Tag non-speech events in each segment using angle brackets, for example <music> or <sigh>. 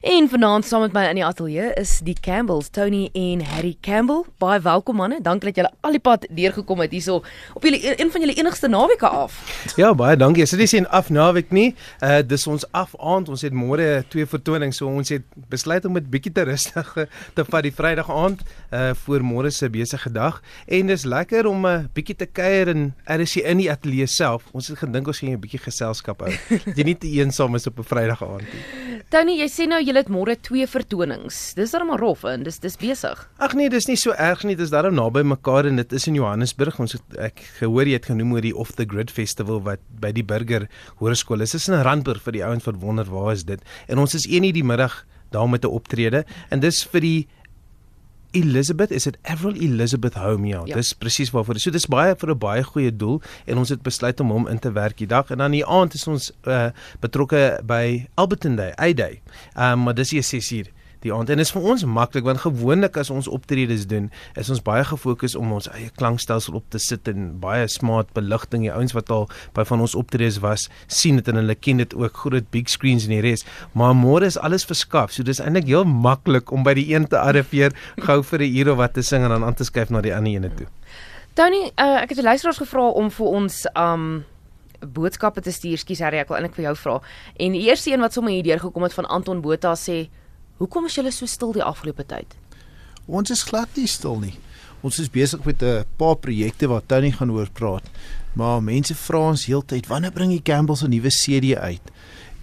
En vanaand saam met my in die ateljee is die Campbells, Tony en Harry Campbell. Baie welkom manne. Dankie dat julle al die pad deurgekom het hierso op julle een van julle enigste naweke af. Ja, baie dankie. Dit is nie 'n afnaweek nie. Uh dis ons afaand. Ons het môre twee vertonings, so ons het besluit om dit bietjie te rustig te vat die Vrydag aand uh voor môre se besige dag. En dis lekker om 'n uh, bietjie te kuier in RC in die ateljee self. Ons het gedink ons gaan 'n bietjie geselskap hou. <laughs> Jy nie te eensaam is op 'n Vrydag aand nie. Tony, jy sê nou julle het môre twee vertonings. Dis dan maar rof en dis dis besig. Ag nee, dis nie so erg nie. Dis daarom naby mekaar en dit is in Johannesburg. Ons het ek gehoor jy het genoem oor die Off the Grid Festival wat by die Burger Hoërskool is. Dis in Randburg vir die ouens wat wonder waar is dit. En ons is een die middag daar met 'n optrede en dis vir die Elizabeth, is dit Avril Elizabeth Home ja. ja. Dis presies waarvoor. So dis baie vir 'n baie goeie doel en ons het besluit om hom in te werk die dag en dan die aand is ons uh, betrokke by Alberton Day, A-Day. Ehm um, maar dis hier 6 uur die aand. En dit is vir ons maklik want gewoonlik as ons optredes doen, is ons baie gefokus om ons eie klankstelsel op te sit en baie smart beligting. Die ouens wat al by van ons optredes was, sien dit en hulle ken dit ook groot big screens en die res. Maar môre is alles verskaf. So dis eintlik heel maklik om by die een te arriveer, <laughs> gou vir 'n uur of wat te sing en dan aan te skuif na die ander ene toe. Tony, uh, ek het die luisteraars gevra om vir ons um boodskappe te stuur. Skus Harry, ek wil eintlik vir jou vra. En die eerste een wat sommer hier deurgekom het van Anton Botha sê Hoekom is julle so stil die afgelope tyd? Ons is glad nie stil nie. Ons is besig met 'n paar projekte wat Tony gaan oor praat. Maar mense vra ons heeltyd, wanneer bring die Campbells 'n nuwe CD uit?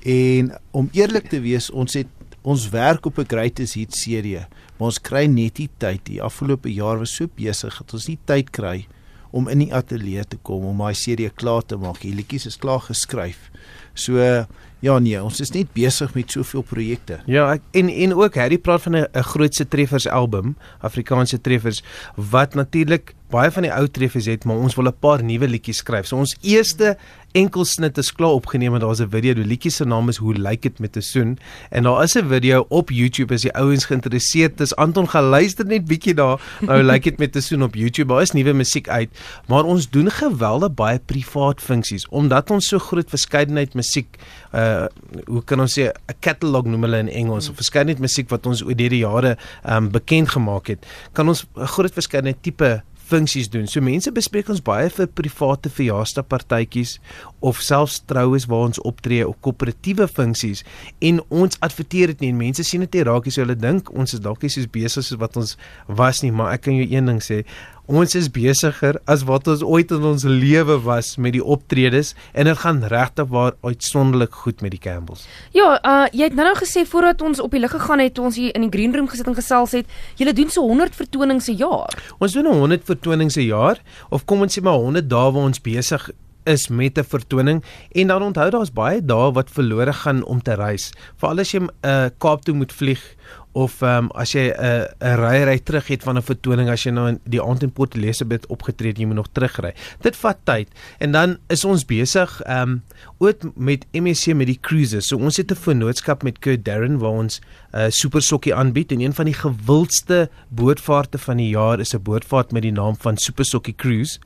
En om eerlik te wees, ons het ons werk op 'n greatest hit serie, maar ons kry net nie tyd. Die afgelope jaar was so besig dat ons nie tyd kry om in die ateljee te kom om daai serie klaar te maak. Die liedjies is klaar geskryf. So ja nee, ons is net besig met soveel projekte. Ja, ek, en en ook Harry praat van 'n grootse treffers album, Afrikaanse treffers wat natuurlik baie van die ou treffers het, maar ons wil 'n paar nuwe liedjies skryf. So ons eerste enkelsnit is klaar opgeneem en daar's 'n video. Die liedjie se naam is Hoe lyk dit met 'n soen? En daar is 'n video op YouTube as die ouens geïnteresseerd is. Anton gaan luister net bietjie daar. Nou lyk dit met 'n soen op YouTube. Daar is nuwe musiek uit, maar ons doen geweldig baie privaat funksies omdat ons so groot verskeidenheid musiek uh hoe kan ons sê 'n catalog noem hulle in Engels, mm. verskeidenheid musiek wat ons oor die jare um bekend gemaak het. Kan ons 'n groot verskeidenheid tipe funksies doen. So mense bespreek ons baie vir private verjaarsdagpartytjies of selfs troues waar ons optree of koöperatiewe funksies. En ons adverteer dit nie en mense sien dit nie raak nie. So hulle dink ons is dalk nie soos besig soos wat ons was nie, maar ek kan jou een ding sê Ons is besigger as wat ons ooit in ons lewe was met die optredes en dit gaan regtig waar uitsonderlik goed met die Campbells. Ja, uh jy het nou nou gesê voordat ons op die lig gegaan het, ons hier in die green room gesit en gesels het, julle doen so 100 vertonings 'n jaar. Ons doen 'n 100 vertonings 'n jaar of kom ons sê maar 100 dae waar ons besig is met 'n vertoning en dan onthou daar's baie dae wat verlore gaan om te reis. Veral as jy 'n uh, Kaap toe moet vlieg of ehm um, as jy 'n uh, 'n ry ry terug het van 'n vertoning as jy nou in die aand in Port Elizabeth opgetree het jy moet nog terugry. Dit vat tyd en dan is ons besig ehm um, ook met MSC met die cruises. So ons het 'n vennootskap met Kurt Darren waar ons 'n uh, eh, super sokkie aanbied en een van die gewildste bootvaarte van die jaar is 'n bootvaart met die naam van Super Sokkie Cruise.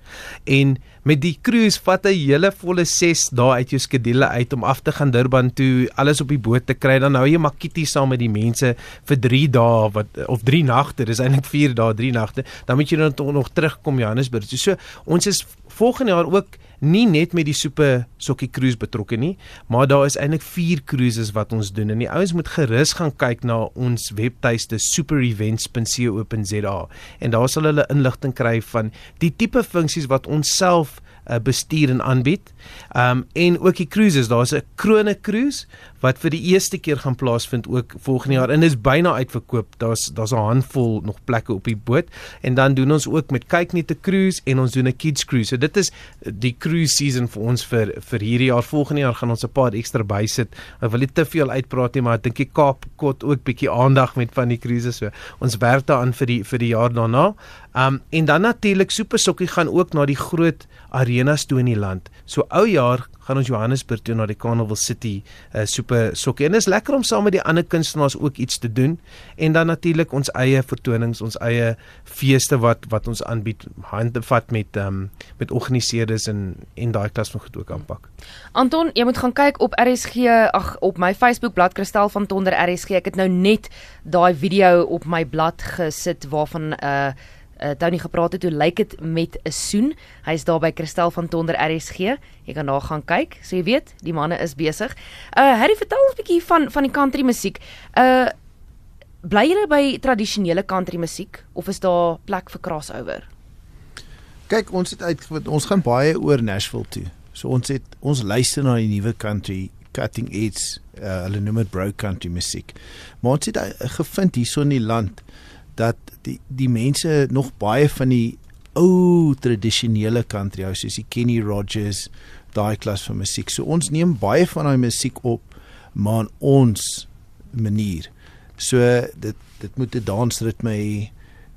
En met die cruise vat hy hele volle 6 dae uit jou skedule uit om af te gaan Durban toe, alles op die boot te kry. Dan hou jy makkie saam met die mense vir 3 dae wat of 3 nagte, dis eintlik 4 dae, 3 nagte. Dan moet jy dan nog terugkom Johannesburg. So, so ons is volgende jaar ook nie net met die super sokkie cruise betrokke nie, maar daar is eintlik 4 cruises wat ons doen. En die ouens moet gerus gaan kyk na ons webtuiste superevents.co.za en daar sal hulle inligting kry van die tipe funksies wat ons self uh, bestuur en aanbied. Um en ook die cruises, daar's 'n krone cruise wat vir die eerste keer gaan plaasvind ook volgende jaar en is byna uitverkoop. Daar's daar's 'n handvol nog plekke op die boot en dan doen ons ook met kyk net 'n cruise en ons doen 'n kids cruise. So dit is die cruise season vir ons vir vir hierdie jaar. Volgende jaar gaan ons 'n paar ekstra bysit. Ek wil nie te veel uitpraat nie, maar ek dink die Kaap kot ook bietjie aandag met van die cruises so. Ons werk daaraan vir die vir die jaar daarna. Um en dan natuurlik Super Sokkie gaan ook na die groot arenas toe in die land. So ou jaar gaan ons Johannesburg toe na die Carnival City uh, Super sokkie. En dit is lekker om saam met die ander kunstenaars ook iets te doen en dan natuurlik ons eie vertonings, ons eie feeste wat wat ons aanbied, hande vat met um, met organiseerders en en daai klas van goed ook aanpak. Anton, jy moet gaan kyk op RSG, ag op my Facebook bladsy Kristal van Tonder RSG. Ek het nou net daai video op my blad gesit waarvan uh, uh, Tony gepraat het hoe lyk dit met 'n soen. Hy's daar by Kristal van Tonder RSG. Jy kan daar gaan kyk. So jy weet, die manne is besig. Uh Harry, vertel ons 'n bietjie van van die country musiek. Uh bly jy by tradisionele country musiek of is daar plek vir crossover? Kyk, ons het uitgevind ons gaan baie oor Nashville toe. So ons het ons luister na die nuwe country cutting edge uh, hulle noem dit broke country musiek. Maar ons het uh, gevind hierso in die land dat die die mense nog baie van die ou tradisionele country hou soos die Kenny Rogers daai klas van musiek. So ons neem baie van daai musiek op maar ons manier. So dit dit moet 'n dansritme hê.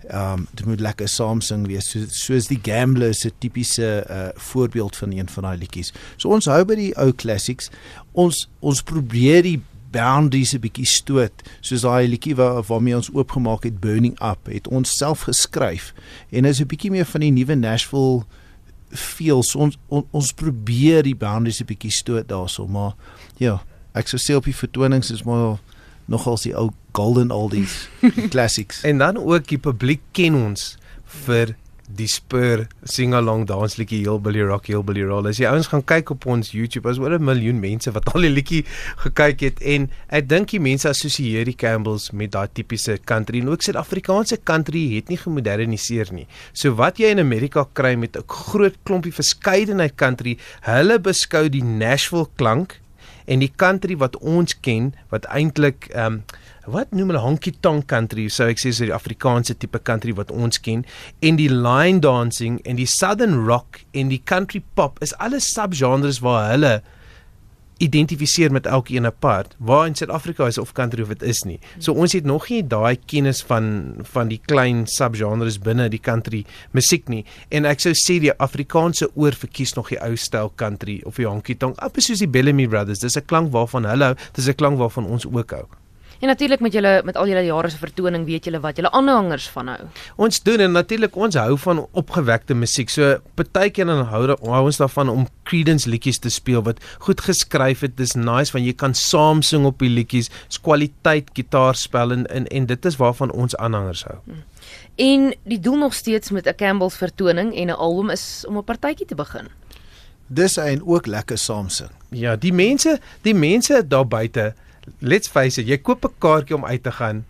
Ehm um, dit moet lekker saam sing wees. So soos die Gambler is 'n tipiese uh, voorbeeld van een van daai liedjies. So ons hou by die ou classics. Ons ons probeer die boundaries 'n bietjie stoot soos daai liedjie waar waarmee ons oopgemaak het Burning Up het ons self geskryf en is 'n bietjie meer van die nuwe Nashville feels. Ons on, ons probeer die boundaries 'n bietjie stoot daarso maar ja ek sou sê op die vertonings is maar nogals die ou golden oldies <laughs> classics. En dan ook die publiek ken ons vir die spur sing along dance liedjie Hillbilly Rock Hillbilly Roll. As jy ouens gaan kyk op ons YouTube, is oor 'n miljoen mense wat al die liedjie gekyk het en ek dink die mense assosieer die Campbells met daai tipiese country en ook Suid-Afrikaanse country het nie gemoderniseer nie. So wat jy in Amerika kry met 'n groot klompie verskeidenheid country, hulle beskou die Nashville klank en die country wat ons ken wat eintlik ehm um, wat noem hulle honky tonk country so ek sê so die Afrikaanse tipe country wat ons ken en die line dancing en die southern rock en die country pop is alles subgenres waar hulle identifiseer met elkeen apart waar in Suid-Afrika is of country of dit is nie. So ons het nog nie daai kennis van van die klein subgenres binne die country musiek nie en ek sou sê die Afrikaanse oor verkies nog die ou styl country of die honky tonk. Appie soos die Bellamy Brothers, dis 'n klank waarvan hulle, dis 'n klank waarvan ons ook hou. En natuurlik met julle met al julle jare se vertoning weet julle wat julle aanhangers van hou. Ons doen en natuurlik ons hou van opgewekte musiek. So partykeer dan hou, hou ons daarvan om Creedence liedjies te speel wat goed geskryf het. Dis nice want jy kan saam sing op die liedjies. Dis kwaliteit gitaarspel en, en en dit is waarvan ons aanhangers hou. Hmm. En die doel nog steeds met 'n Campbell's vertoning en 'n album is om 'n partytjie te begin. Dis en ook lekker saam sing. Ja, die mense, die mense daar buite let's face it, jy koop 'n kaartjie om uit te gaan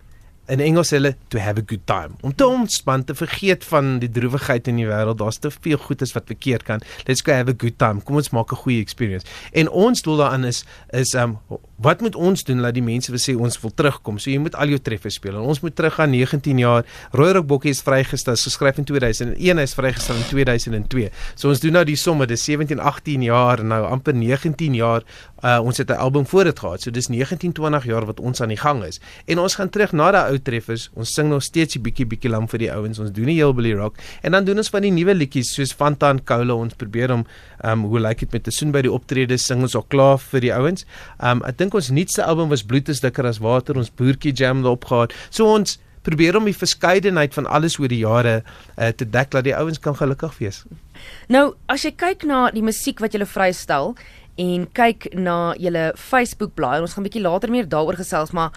in Engels hulle to have a good time. Om te ontspan, te vergeet van die droewigheid in die wêreld. Daar's te veel goedes wat verkeerd kan. Let's go have a good time. Kom ons maak 'n goeie experience. En ons doel daarin is is um wat moet ons doen dat die mense sê ons wil terugkom? So jy moet al jou treffers speel. En ons moet teruggaan 19 jaar. Rooi Rock Bokkie is vrygestel, geskryf in 2001, is vrygestel in 2002. So ons doen nou die somme, dis 17, 18 jaar nou amper 19 jaar. Uh ons het 'n album voor dit gehad. So dis 19, 20 jaar wat ons aan die gang is. En ons gaan terug na daai ou treffers. Ons sing nog steeds 'n bietjie bietjie lam vir die ouens. Ons doen die Hillbilly Rock en dan doen ons van die nuwe liedjies soos Fantan Cola. Ons probeer om ehm um, hoe lyk dit met 'n soen by die optredes sing ons al klaar vir die ouens. Ehm um, dink ons nuutste album was Bloed is dikker as water. Ons boertjie jam daarop gehad. So ons probeer om die verskeidenheid van alles oor die jare uh, te dek dat die ouens kan gelukkig wees. Nou, as jy kyk na die musiek wat jy vrystel en kyk na julle Facebook blaai, ons gaan 'n bietjie later meer daaroor gesels, maar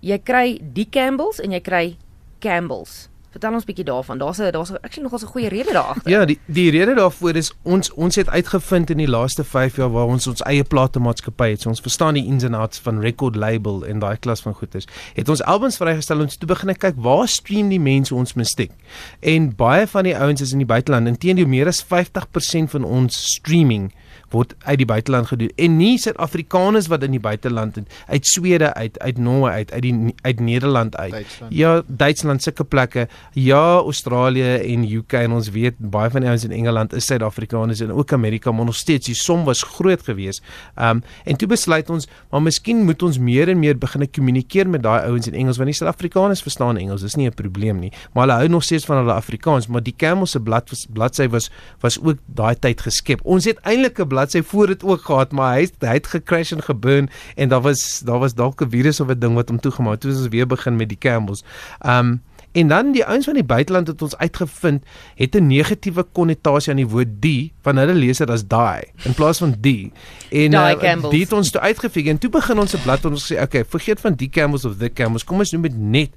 jy kry die Campbells en jy kry Campbells. Vertel ons bietjie daarvan. Daar's 'n daar's actually nogal 'n goeie rede daar agter. Ja, die die rede daarvoor is ons ons het uitgevind in die laaste 5 jaar waar ons ons eie platemaatskappy het. So ons verstaan die ins and outs van record label en daai klas van goeders. Het ons albums vrygestel ons toe begin kyk waar stream die mense ons musiek. En baie van die ouens is in die buiteland. Inteendeel meer as 50% van ons streaming word uit die buiteland gedoen. En nie Suid-Afrikaners wat in die buiteland uit Swede uit uit Noorwe uit uit die uit Nederland uit. Duitsland. ja Duitsland sulke plekke. Ja Australië en UK en ons weet baie van die ouens in Engeland is Suid-Afrikaners en ook Amerika maar nog steeds die som was groot geweest. Um, en toe besluit ons maar miskien moet ons meer en meer begin kommunikeer met daai ouens in Engels want die Suid-Afrikaners verstaan Engels dis nie 'n probleem nie. Maar hulle hou nog steeds van hulle Afrikaans maar die Camel se blad bladsy was was ook daai tyd geskep. Ons het eintlik 'n bladsy voor dit ook gehad, maar hy het, hy het gecrash en geburn en daar was daar was dalk 'n virus of 'n ding wat hom toegemaak het. Toe ons weer begin met die Campbells. Um En dan die ouens van die buiteland het ons uitgevind het 'n negatiewe konnotasie aan die woord die van hulle lees dit as die in plaas van die. En Die uh, die het ons toe uitgefigure en toe begin ons 'n blad ons sê okay, vergeet van die Campbells of the Campbells. Kom ons noem dit net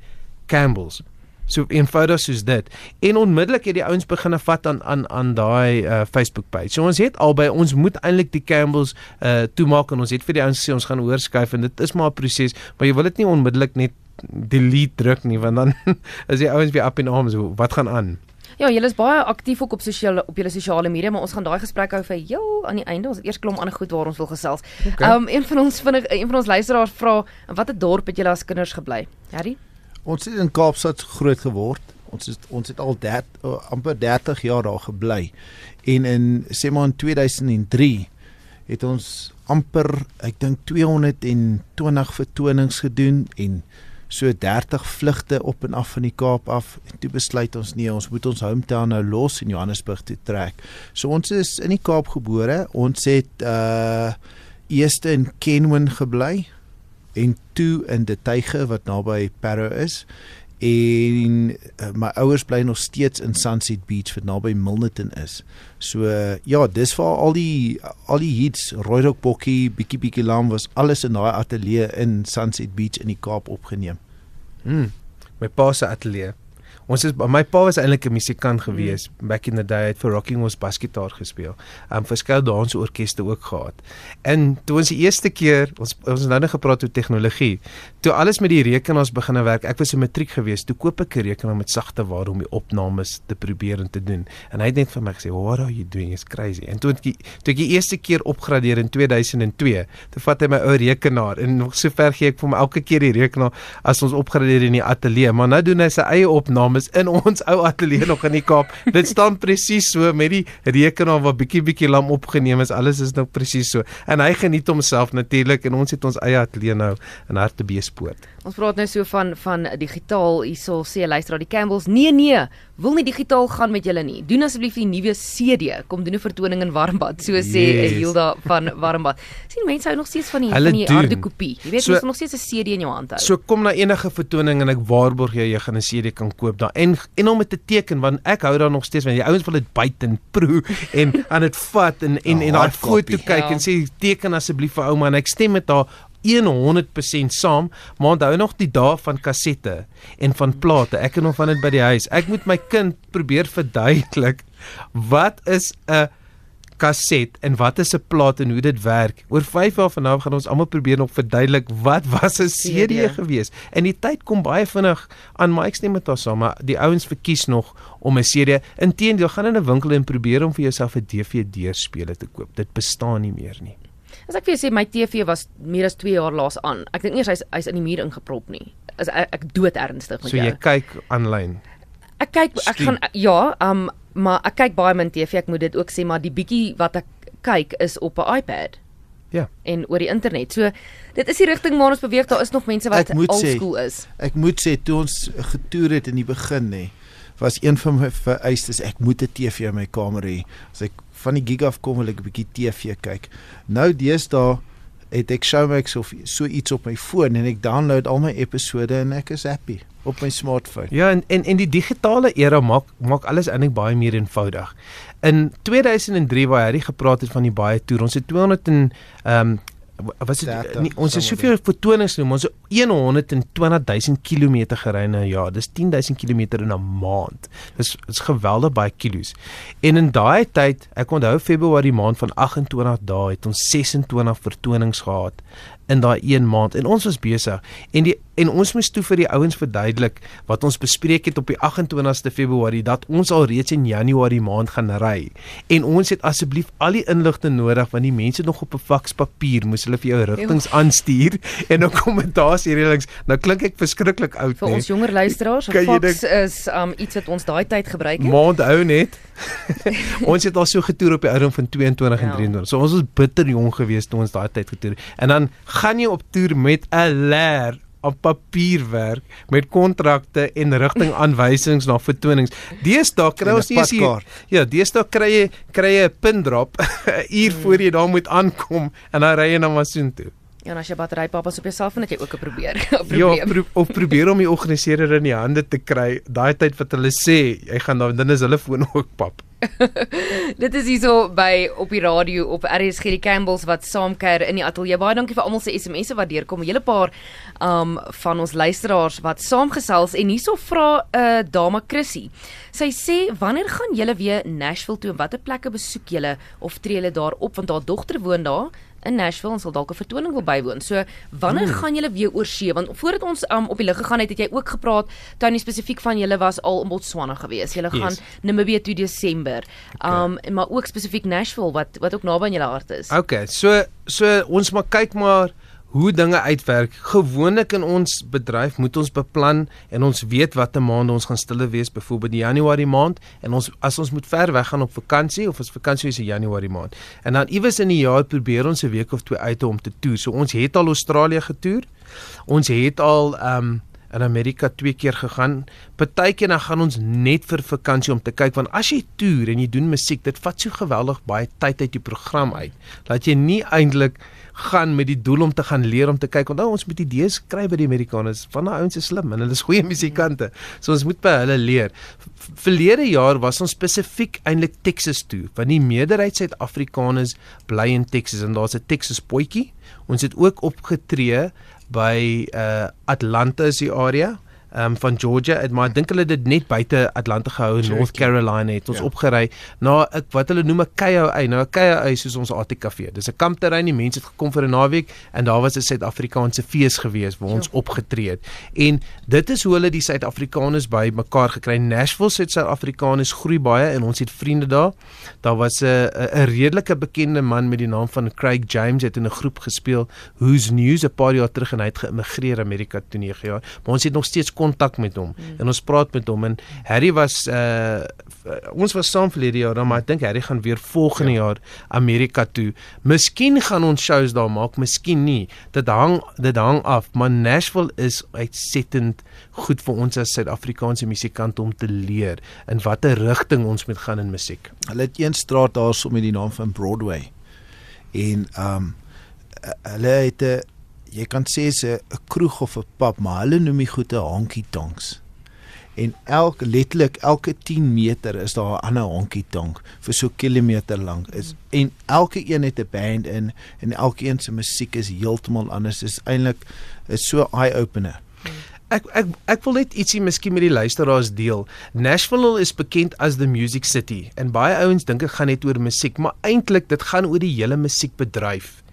Campbells. So eenvoudig soos dit. En onmiddellik het die ouens begin vat aan aan aan daai uh, Facebook page. So ons het albei ons moet eintlik die Campbells uh toemaak en ons het vir die ouens gesê ons gaan oorskuif en dit is maar 'n proses, maar jy wil dit nie onmiddellik net delete druk nie want dan <laughs> is die ouens weer up in arms. Wat gaan aan? Ja, julle is baie aktief ook op sosiale op julle sosiale media, maar ons gaan daai gesprek hou vir heel aan die einde. Ons het eers klomp ander goed waar ons wil gesels. Okay. Ehm um, een van ons vinnig een van ons luisteraars vra, "In watter dorp het julle as kinders gebly?" Harry? Ons het in Kaapstad groot geword. Ons het ons het al 30 uh, amper 30 jaar daar gebly. En in sê maar in 2003 het ons amper ek dink 220 vertonings gedoen en so 30 vlugte op en af van die Kaap af en toe besluit ons nee ons moet ons hometown nou los en Johannesburg toe trek. So ons is in die Kaap gebore. Ons het uh eers in Kenwyn gebly en toe in De Tuige wat naby Parow is en uh, my ouers bly nog steeds in Sunset Beach wat naby Milnerton is. So uh, ja, dis vir al die al die hits, Rooirock Bokkie, Bietjie Bietjie Lam was alles in daai ateljee in Sunset Beach in die Kaap opgeneem. Mm. My pa se ateljee. Ons is my pa was eintlik 'n musikant gewees mm. back in the day het vir Rocking Horse basgitaar gespeel. Um verskeie dansorkeste ook gehad. En toe ons die eerste keer ons ons het nou net gepraat oor tegnologie. Toe alles met die rekenaars begine werk. Ek was in matriek gewees. Toe koop ek 'n rekenaar met sagte ware om die opnames te probeer en te doen. En hy het net vir my gesê, "What are you doing? It's crazy." En toe ek toe ek die eerste keer opgradeer in 2002, toe vat hy my ou rekenaar en nog sover gee ek vir hom elke keer die rekenaar as ons opgradeer in die ateljee. Maar nou doen hy sy eie opnames is in <laughs> ons ou ateljee nog in die Kaap. Dit staan presies so met die rekenaar wat bietjie bietjie lam opgeneem is. Alles is nou presies so. En hy geniet homself natuurlik en ons het ons eie ateljee nou in Hartbeespoort. Ons praat nou so van van digitaal. Hierso sê 'n luisteraar die Campbells. Nee nee, wil nie digitaal gaan met julle nie. Doen asseblief die nuwe CD. Kom doen 'n vertoning in Warmbad, so sê Yes. Hilda van Warmbad. sien mense hou nog steeds van die Hulle van die harde kopie. Jy weet, So- jy moet nog steeds 'n CD in jou hand hou. So kom na enige vertoning en ek waarborg jou jy gaan 'n CD kan koop daar. En en om dit te teken want ek hou daar nog steeds want die ouens wil dit byt en proe en <laughs> aan dit vat en en en daai foto kyk Ja. en sê teken asseblief vir ouma en ek stem met haar 100% saam, maar onthou nog die dae van kassette en van plate. Ek het nog van dit by die huis. Ek moet my kind probeer verduidelik wat is 'n kaset en wat is 'n plaat en hoe dit werk. Oor 5 jaar van nou gaan ons almal probeer nog verduidelik wat <laughs> was 'n CD CD. gewees. En die tyd kom baie vinnig aan, maar ek stem met haar saam, maar die ouens verkies nog om 'n CD. Inteendeel, gaan in 'n winkel en probeer om vir jouself 'n DVD-speler te koop. Dit bestaan nie meer nie. As ek vir jou sê my TV was meer as 2 jaar laas aan. Ek dink eers hy's hy's in die muur ingeprop nie. As ek, ek dood ernstig met So jou. jy kyk aanlyn. Ek kyk ek Stream. gaan ja, um maar ek kyk baie min TV. Ek moet dit ook sê, maar die bietjie wat ek kyk is op 'n iPad Ja. en oor die internet. So dit is die rigting waar ons beweeg. Daar is nog mense wat old school is. Ek moet sê toe ons getoer het in die begin nê, was een van my vereistes ek moet 'n TV in my kamer hê. As ek van die gig af kom wil ek 'n bietjie TV kyk. Nou deesdae het ek Showmax of so iets op my foon en ek download al my episode en ek is happy op my smartphone. Ja, en en en die digitale era maak maak alles eintlik baie meer eenvoudig. In 2003 waar hy gepraat het van die baie toer, ons het 200 en ehm um, was dit 30, nie, ons het soveel vertonings genoem, ons het 120000 km gery in 'n jaar. Dis 10000 km in 'n maand. Dis is geweldig baie kilos. En in daai tyd, ek onthou Februarie maand van 28 dae het ons 26 vertonings gehad in daai een maand en ons was besig en die en ons moes toe vir die ouens verduidelik wat ons bespreek het op die 28ste Februarie dat ons al reeds in Januarie maand gaan ry. En ons het asseblief al die inligting nodig want die mense nog op 'n fakspapier moes hulle vir jou rigtings aanstuur en nou kommentaarsreëlings nou klink ek verskriklik oud Vir nee ons jonger luisteraars, 'n fax is um iets wat ons daai tyd gebruik het. maand hou net. <laughs> Ons het al so getoer op die ouderdom van 22 en Ja. 23 so ons was bitter jong geweest toe ons daai tyd getoer en dan gaan jy op toer met 'n leer op papierwerk met kontrakte en rigtingaanwysings na vertonings. Deesdae kry ons nie hier Ja, deesdae kry jy kry jy 'n pindrop 'n <laughs> uur voor jy daar moet aankom en dan ry jy na Masoon toe. Ja, as jy batterypapas op jou selfoon het jy ook 'n probeer. <laughs> <laughs> Ja, pro of probeer om die organiseerder in die hande te kry. Daai tyd wat hulle sê jy gaan dan dan is hulle foon ook pap. <laughs> Dit is hierso by op die radio op RSG die Campbells wat saamkuier in die ateljee. Baie dankie vir almal se SMS'e wat deurkom. 'n Hele paar um van ons luisteraars wat saamgesels en hierso vra 'n uh, dame Chrissy. Sy sê wanneer gaan julle weer Nashville toe en watter plekke besoek julle of tree julle daar op want haar dogter woon daar? In Nashville en sal dalk 'n vertoning wil bywoon. So, wanneer hmm. gaan julle weer oor see? Want voordat ons um, op die lug gegaan het, het jy ook gepraat Tony spesifiek van julle was al in Botswana gewees. Julle gaan yes. Namibië toe Desember. Um okay. maar ook spesifiek Nashville wat wat ook naby aan julle hart is. Okay, so so ons maar kyk maar hoe dinge uitwerk. Gewoonlik in ons bedryf moet ons beplan en ons weet watter maande ons gaan stille wees, byvoorbeeld die Januarie maand en ons as ons moet ver weg gaan op vakansie of as vakansie is in Januarie maand. En dan iewes in die jaar probeer ons 'n week of twee uit om te toer. So ons het al Australië getoer. Ons het al ehm um, in Amerika twee keer gegaan. Partykeer dan gaan ons net vir vakansie om te kyk want as jy toer en jy doen musiek, dit vat so geweldig baie tyd uit die program uit. Laat jy nie eintlik gaan met die doel om te gaan leer om te kyk want nou ons moet idees kry by die Amerikaners van daai ouens is slim en hulle is goeie musikante so ons moet by hulle leer verlede jaar was ons spesifiek eintlik Texas toe want die meerderheid Suid-Afrikaners bly in Texas en daar's 'n Texas potjie ons het ook opgetree by uh Atlanta is die area um, van Georgia, maar ek dink hulle het dit net buite Atlanta gehou in North Carolina het ons ja. opgery na ek wat hulle noem 'n KOA, nou 'n KOA soos ons ATKV. Dis 'n kampterrein, die mense het gekom vir 'n naweek en daar was 'n Suid-Afrikaanse fees gewees waar ons ja. opgetree het. En dit is hoe hulle die Suid-Afrikaners by mekaar gekry. Nashville se Suid-Afrikaners groei baie en ons het vriende daar. Daar was 'n 'n redelike bekende man met die naam van Craig James het in 'n groep gespeel Who's News 'n paar jaar terug en hy het geïmmigreer Amerika toe 9 jaar. Maar ons het nog steeds kontak met hom mm. en ons praat met hom en Harry was uh ons was saam verlede jaar dan maar ek dink Harry gaan weer volgende ja. jaar Amerika toe. Miskien gaan ons shows daar maak, miskien nie. Dit hang dit hang af, maar Nashville is uitsettend goed vir ons as Suid-Afrikaanse musikante om te leer in watter rigting ons moet gaan in musiek. Hulle het een straat daarso met die naam van Broadway. En um hulle het 'n jy kan sê se 'n kroeg of 'n pub, maar hulle noem dit goed 'n honky tonks. En elk letterlik elke 10 meter is daar 'n ander honky tonk vir so kilometer lank is en elke een het 'n band in en elkeen se musiek is heeltemal anders. Dit is eintlik is so eye opener. Ek ek ek wil net ietsie miskien met die luisteraars deel. Nashville is bekend as the music city en baie ouens dink dit gaan net oor musiek, maar eintlik dit gaan oor die hele musiekbedryf.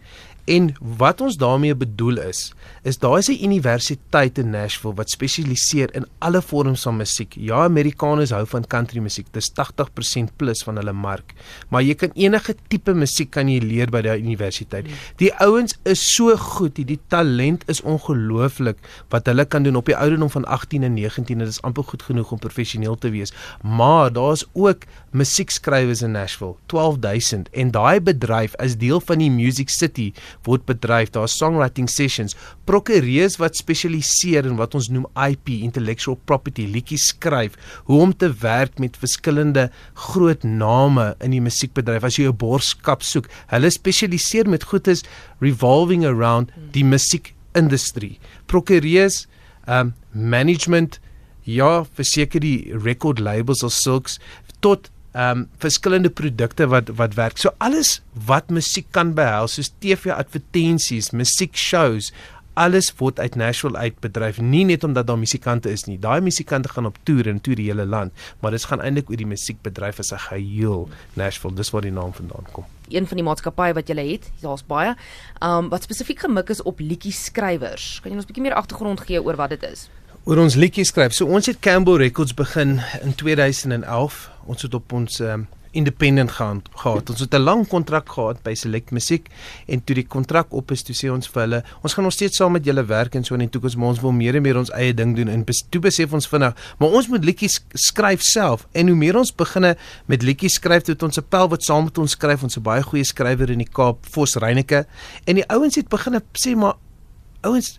En wat ons daarmee bedoel is, is daar is 'n universiteit in Nashville wat spesialiseer in alle vorms van musiek. Ja, Amerikaners hou van country musiek. Dit is 80% plus van hulle mark. Maar jy kan enige tipe musiek kan jy leer by daai universiteit. Nee. Die ouens is so goed, die, die talent is ongelooflik wat hulle kan doen op die ouderdom van 18 en 19. Dit is amper goed genoeg om professioneel te wees. Maar daar's ook musiekskrywers in Nashville, 12000 en daai bedryf is deel van die Music City word bedryf. Daar's songwriting sessions, prokureurs wat spesialiseer in wat ons noem IP, intellectual property, liedjies skryf, hoe om te werk met verskillende groot name in die musiekbedryf. As jy 'n borskap soek, hulle spesialiseer met goedes revolving around die musiekindustrie. Prokureurs, um management Ja, verseker die record labels of silks tot ehm um, verskillende produkte wat wat werk. So alles wat musiek kan behels, soos TV advertensies, musiekshows, alles word uit Nashville uitbedryf. Nie net omdat daar musikante is nie. Daai musikante gaan op toer en toer die hele land, maar dit gaan eintlik oor die musiekbedryf as 'n geheel. Nashville, dis waar die naam vandaan kom. Een van die maatskappye wat jy het, daar's baie, ehm um, wat spesifiek gemik is op liedjie skrywers. Kan jy ons 'n bietjie meer agtergrond gee oor wat dit is? Oor ons liedjie skryf. So ons het Campbell Records begin in 2011. Ons het op ons um, independent gaan gehad. Ons het 'n lang kontrak gehad by Select Musiek en toe die kontrak op is, toe sê ons vir hulle, ons gaan nog steeds saam met julle werk en so in die toekoms, maar ons wil meer en meer ons eie ding doen en toe besef ons vinnig, maar ons moet liedjies skryf self en hoe meer ons beginne met liedjies skryf, het ons 'n pel wat saam met ons skryf, ons 'n baie goeie skrywer in die Kaap, Vos Reyneke, en die ouens het begine sê maar ouens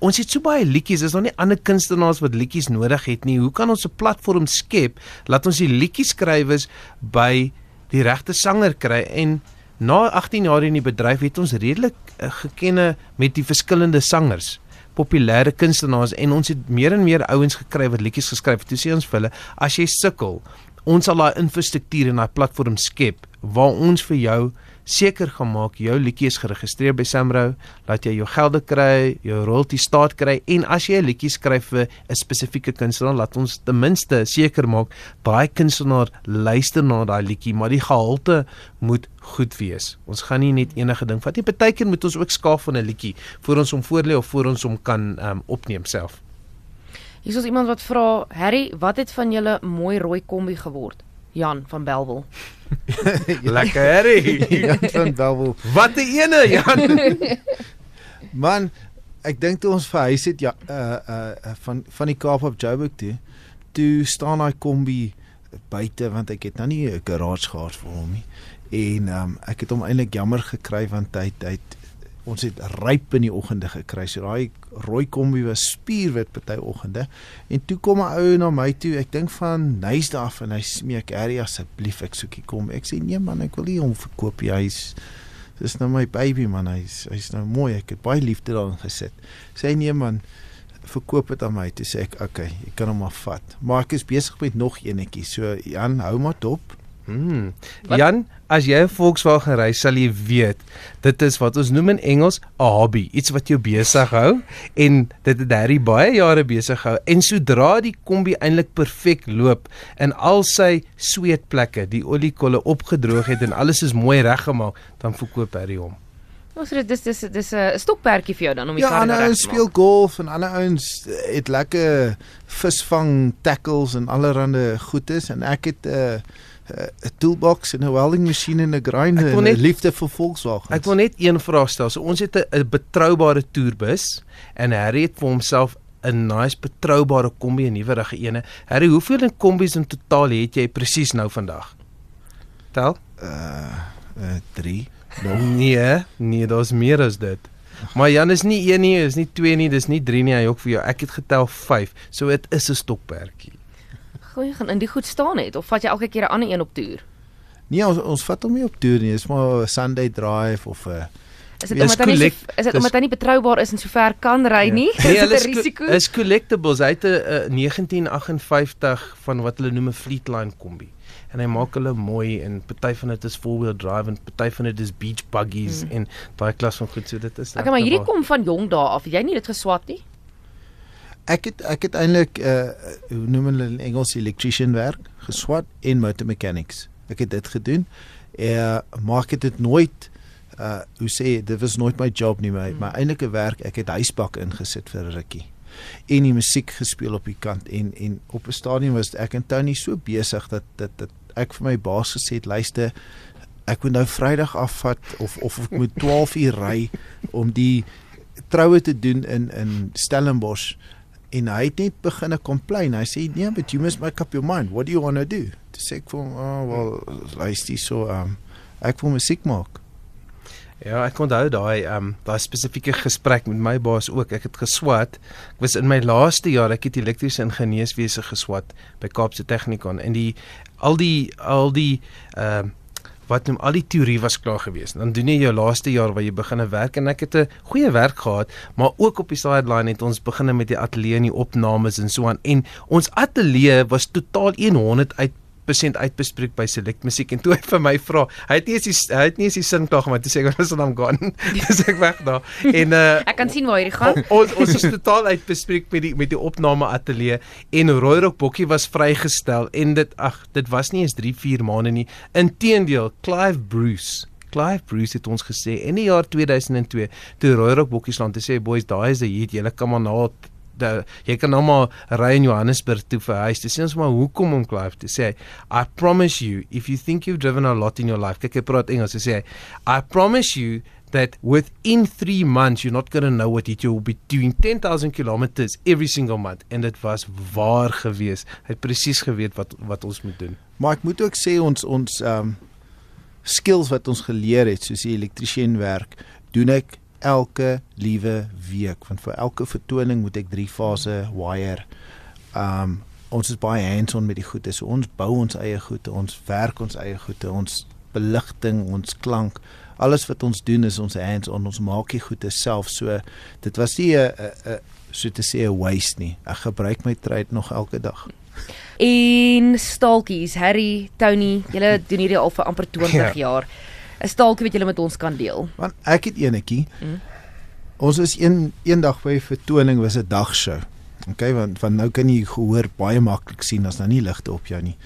ons het so baie liedjies, is daar nie ander kunstenaars wat liedjies nodig het nie. Hoe kan ons 'n platform skep laat ons die liedjieskrywers by die regte sanger kry en na 18 jaar in die bedryf het ons redelik uh, gekenne met die verskillende sangers populêre kunstenaars en ons het meer en meer ouens gekry wat liedjies geskryf het. Toe sê ons vir hulle, as jy sukkel, ons sal daai infrastruktuur en daai platform skep waar ons vir jou seker gemaak jou liedjie is geregistreer by Samro, laat jy jou gelde kry, jou royalty staat kry en as jy 'n liedjie skryf vir 'n spesifieke kunstenaar, laat ons ten minste seker maak daai kunstenaar luister na daai liedjie, maar die gehalte moet goed wees. Ons gaan nie net enige ding vat nie. Partykeer moet ons ook skaaf van 'n liedjie voor ons hom voorlê of voor ons hom kan um, opneem self. Hier is iemand wat vra, "Harry, wat het van julle mooi rooi kombi geword?" Jan van Belwel. <laughs> Lekker Harry. <laughs> Jan van Belwel. Wat 'n ene Jan. <laughs> Man, ek dink toe ons verhuis het ja uh uh van van die Kaap op Joburg toe, toe staan daai kombi buite want ek het nou nie 'n garage gehad vir hom nie. En um ek het hom eintlik jammer gekry want hy hy ons het ryp in die oggende gekry. So daai rooi kombi was spierwit party oggende. En toe kom 'n ou na my toe. Ek dink van Nuis af en hy smeek Harry asseblief ek soekie kom. Ek sê nee man, ek wil nie hom verkoop nie. Hy's dis nou my baby man. Hy's hy's nou mooi. Ek het baie liefde daarin gesit. Sê nee man, verkoop dit aan my. Toe sê ek, "Oké, okay, jy kan hom maar vat." Maar ek is besig met nog eenetjie. So Jan, hou maar dop. Hmm. Jan, as jy 'n Volkswagen ry, sal jy weet dit is wat ons noem in Engels 'n hobby, iets wat jou besig hou en dit het Harry baie jare besig gehou en sodra die kombi eintlik perfek loop in al sy sweetplekke, die oliekolle opgedroog het en alles is mooi reggemaak, dan verkoop Harry hom. Ons dit dis dis dis 'n stokperdjie vir jou dan om die ja, kar reg te maak. Ja, ons speel golf en ander ouens het lekker visvang tackles en allerlei goedes en ek het 'n uh, 'n toolbox en 'n welding masjien en 'n grinder en 'n liefde vir Volkswagen. Ek wil net een vraag stel. So ons het 'n betroubare toerbus en Harry het vir homself 'n nice betroubare kombi en nuwe rige ene. Harry, hoeveel in kombies in totaal het jy presies nou vandag? Tel? Uh, uh 3. Nog <laughs> nee, nee, daar's meer as dit. Maar Jan is nie 1 nie, is nie 2 nie, dis nie 3 nie, hy ook vir jou. Ek het getel 5. So dit is 'n stokperdjie goeie gaan in die goed staan het of vat jy elke keer 'n ander een op toer? Nee, ons ons vat hom nie op toer nie. Dis maar 'n Sunday drive of 'n Is dit omdat hy nie is dit omdat hy nie betroubaar is en so ver kan ry ja. nie? <laughs> Nee, is dit 'n risiko? Is collectibles. Hy het 'n 1958 van wat hulle noem 'n Fleetline kombi. En hy maak hulle mooi en party van dit is four-wheel drive en party van dit is beach buggies hmm. en daai klas van goed so dit is. Okay, maar hierdie kom van jong dae af. Jy nie dit geswat nie? Ek het ek het eintlik uh hoe noem hulle in Engels electrician werk geswat en motor mechanics. Ek het dit gedoen. Uh maar ek het dit nooit uh hoe sê dit was nooit my job nie my my eintlike werk ek het huisbak ingesit vir 'n rukkie en die musiek gespeel op die kant en en op 'n stadium was ek en Tony so besig dat dit dat ek vir my baas gesê het luister ek moet nou Vrydag afvat of of ek moet 12 uur ry om die troue te doen in in Stellenbosch en hy het net begin complain. Hy sê, "Nee, but you must make up your mind. What do you want to do?" Toe sê ek vir hom, "Oh, well, luister so, um ek wil musiek maak." Ja, ek onthou daai um daai spesifieke gesprek met my baas ook. Ek het geswat. Ek was in my laaste jaar, ek het elektriese ingenieurswese geswat by Kaapse Technikon en die al die al die um wat noem al die teorie was klaar gewees. Dan doen jy jou laaste jaar waar jy begine werk en ek het 'n goeie werk gehad, maar ook op die sideline het ons begine met die ateljee en die opnames en so aan en ons ateljee was totaal 100 uit 100% uitbespreek by Select Musiek en toe hy vir my vra, hy het nie eens die hy het nie eens die sin klaar gemaak, toe sê ek <laughs> ons het hom gaan. Dis ek weg daar. En uh Ek kan sien waar hierdie gaan. <laughs> Ons ons is totaal uitbespreek met die met die opname ateljee en Royrock Bokkie was vrygestel en dit ag, dit was nie eens 3, 4 maande nie. Inteendeel, Clive Bruce Clive Bruce het ons gesê in die jaar 2002 toe Royrock Bokkies land te sê boys daai is 'n hit julle kan maar na de, jy kan nou maar ry in Johannesburg toe vir huis. Dis ons maar hoekom om Clive te sê I promise you if you think you've driven a lot in your life. Kyk ek praat Engels. Hy sê I promise you that within 3 months you're not going to know what it will be doing 10000 kilometers every single month and dit was waar gewees. Hy het presies geweet wat wat ons moet doen. Maar ek moet ook sê ons ons um skills wat ons geleer het soos die elektriesien werk, doen ek elke liewe week want vir elke vertoning moet ek drie fase wire. Um ons is baie hands-on met die goede. So ons bou ons eie goede, ons werk ons eie goede, ons beligting, ons klank, alles wat ons doen is ons hands-on. Ons maak die goede self. So dit was nie 'n 'n so te sê 'n waste nie. Ek gebruik my tyd nog elke dag. En staaltjies, Harry, Tony, julle doen hierdie al vir amper 20 Ja. jaar. 'n Staaltjie wat julle met ons kan deel. Want ek het enetjie. Mm. Ons is een eendag by 'n vertoning was 'n dagshow. Okay, want van nou kan jy gehoor baie maklik sien as daar nie ligte op jou nie.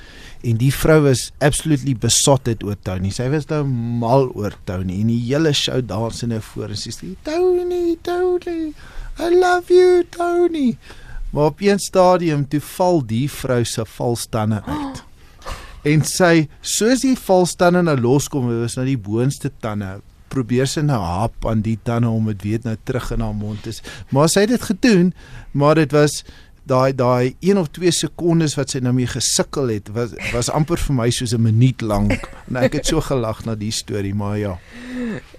En die vrou was absolutely besotted oor Tony. Sy was nou mal oor Tony en die hele show dans sy nou voor en sy sê Tony, Tony, I love you, Tony. Maar op een stadium toe val die vrou se valstande uit. <gasps> En sy soos die valstande nou loskom, was nou die boonste tande probeer sy nou hap aan die tande om dit weer nou terug in haar mond te s- maar sy het dit gedoen maar dit was daai daai 1 of 2 sekondes wat sy nou mee gesukkel het was was amper vir my soos 'n minuut lank <laughs> en ek het so gelag na die storie maar ja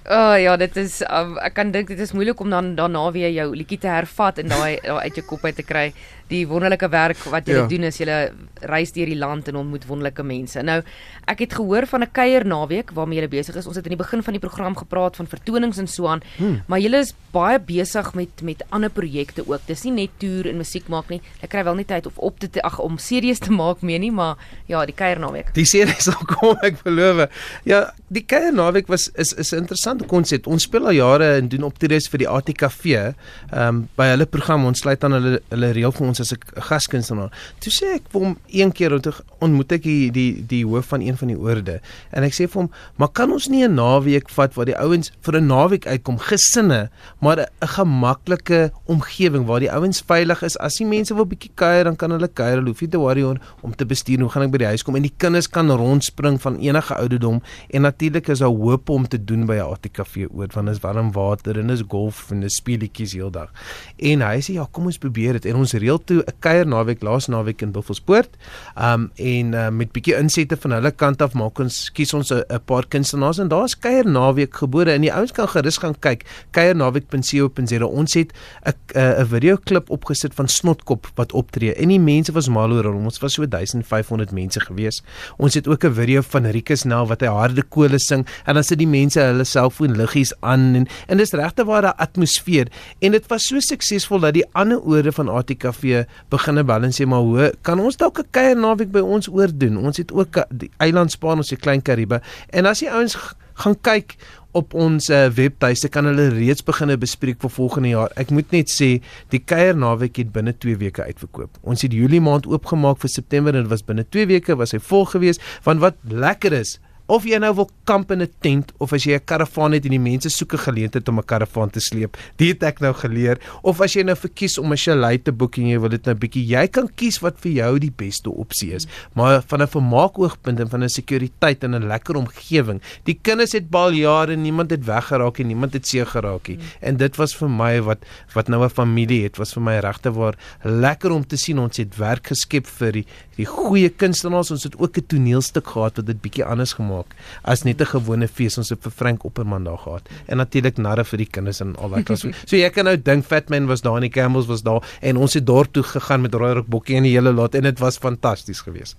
O oh, ja, dit is um, ek kan dink dit is moeilik om dan daarna weer jou liedjie te hervat en daai daai uit jou kop uit te kry. Die wonderlike werk wat jy Ja. doen is jy reis deur die land en ontmoet wonderlike mense. Nou, ek het gehoor van 'n kuier naweek waarmee jy besig is. Ons het in die begin van die program gepraat van vertonings en so aan, hmm. maar jy is baie besig met met ander projekte ook. Dis nie net toer en musiek maak nie. Ek kry wel nie tyd of op te ag om series te maak mee nie, maar ja, die kuier naweek. Die serie <laughs> sal kom, ek beloof. Ja, die kuier naweek was is is 'n interessante konsep. Ons speel al jare en doen optredes vir die ATKV. Ehm um, by hulle program ons sluit aan hulle hulle reël vir ons as 'n gaskunstenaar. Toe sê ek vir hom een keer toe ontmoet ek die die die hoof van een van die oorde en ek sê vir hom, "Maar kan ons nie 'n naweek vat waar die ouens vir 'n naweek uitkom, gesinne, maar 'n gemaklike omgewing waar die ouens veilig is. As die mense wil bietjie kuier, dan kan hulle kuier. Hulle hoef nie te worry oor om te bestuur hoe gaan ek by die huis kom en die kinders kan rondspring van enige ouderdom en natuurlik is daar hoop om te doen by 'n ATKV oord want is warm water en dis golf en dis speletjies heeldag. En hy sê ja, kom ons probeer dit en ons reël toe 'n kuier naweek laas naweek in Buffelspoort. Um en uh, met bietjie insette van hulle kant af maak ons kies ons 'n paar kunstenaars en daar's kuier naweek gebore en die ouens kan gerus gaan kyk kuiernaweek.co.za. Ons het 'n 'n 'n videoklip opgesit van Snotkop wat optree en die mense was mal oor hom. Ons was so 1500 mense gewees. Ons het ook 'n video van Rikus Nel wat hy harde kole sing en dan sit die mense hulle selfoon liggies aan en en dis regte waar daai atmosfeer en dit was so suksesvol dat die ander oorde van ATKV begine bel en sê maar hoe kan ons dalk 'n kuier naweek by ons oordoen? Ons het ook 'n- die eilandspaan ons die klein Karibe en as die ouens gaan kyk op ons uh, webtuiste kan hulle reeds begine bespreek vir volgende jaar. Ek moet net sê die kuier naweek het binne 2 weke uitverkoop. Ons het Julie maand oopgemaak vir September en dit was binne 2 weke was hy vol gewees. Want wat lekker is, of jy nou wil kamp in 'n tent of as jy 'n karavaan het en die mense soek 'n geleentheid om 'n karavaan te sleep, dit het ek nou geleer. Of as jy nou verkies om 'n chalet te boek en jy wil dit nou bietjie, jy kan kies wat vir jou die beste opsie is. Maar van 'n vermaakoogpunt en van 'n sekuriteit en 'n lekker omgewing. Die kinders het bal jare, niemand het weggeraak en niemand het seer geraak nie. En dit was vir my wat wat nou 'n familie het, was vir my regte waar lekker om te sien ons het werk geskep vir die die goeie kunstenaars. Ons het ook 'n toneelstuk gehad wat dit bietjie anders gemaak as net 'n gewone fees. Ons het vir Frank Opperman daar gehad en natuurlik narre vir die kinders en al daai klas. <laughs> so jy kan nou dink Fatman was daar en die Campbells was daar en ons het dorp toe gegaan met Rooirock Bokkie en die hele lot en dit was fantasties geweest.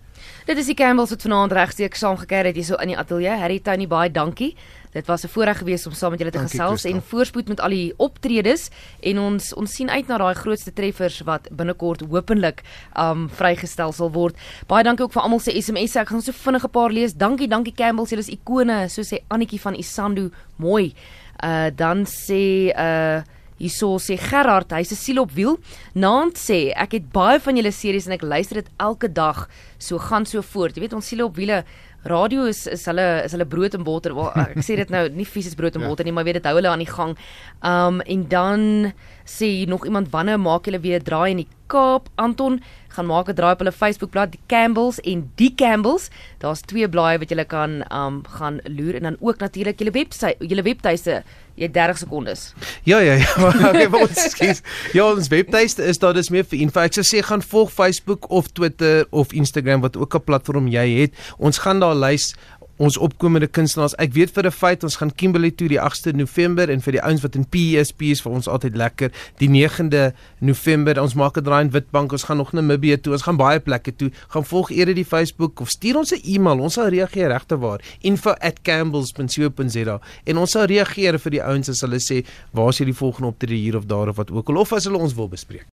Dit is die Campbells wat vanaand regsteeks saamgekeer het hierso in die ateljee. Harry Tony baie dankie. Dit was 'n voorreg geweest om saam met julle te Dankie, gesels Christel. en voorspoed met al die optredes en ons ons sien uit na daai grootste treffers wat binnekort hopelik um vrygestel sal word. Baie dankie ook vir almal se SMS'e. Ek gaan so vinnig 'n paar lees. Dankie, dankie Campbells. Julle is ikone, so sê Annetjie van Isandu. Mooi. Uh dan sê uh Hierso sê Gerard, hy's 'n siel op wiel. Naand sê ek het baie van julle series en ek luister dit elke dag. So gaan so voort. Jy weet ons siele op wiele Radio is is hulle is hulle brood en botter. Wel, <laughs> ek sê dit nou nie fisies brood en botter nie, maar weet dit hou hulle aan die gang. Um en dan sê nog iemand wanneer maak julle weer draai in die Kaap? Anton gaan maak 'n draai op hulle Facebookblad die Campbells en die Campbells. Daar's twee blaaie wat julle kan um gaan loer en dan ook natuurlik julle webwerf julle webtuiste. Jy het 30 sekondes. Ja ja ja. Okay, vir ons skies. Ja, ons webtuiste is daar dis meer vir info. Ek sou sê gaan volg Facebook of Twitter of Instagram wat ook 'n platform jy het. Ons gaan daar lys ons opkomende kunstenaars. Ek weet vir 'n feit ons gaan Kimberley toe die 8de November en vir die ouens wat in PSP is vir ons altyd lekker. Die 9de November ons maak 'n draai in Witbank. Ons gaan nog Namibië toe. Ons gaan baie plekke toe. Gaan volg eerder die Facebook of stuur ons 'n e-mail. Ons sal reageer regte waar. info@campbells.co.za en ons sal reageer vir die ouens as hulle sê waar is jy die volgende optrede hier of daar of wat ook al of as hulle ons wil bespreek.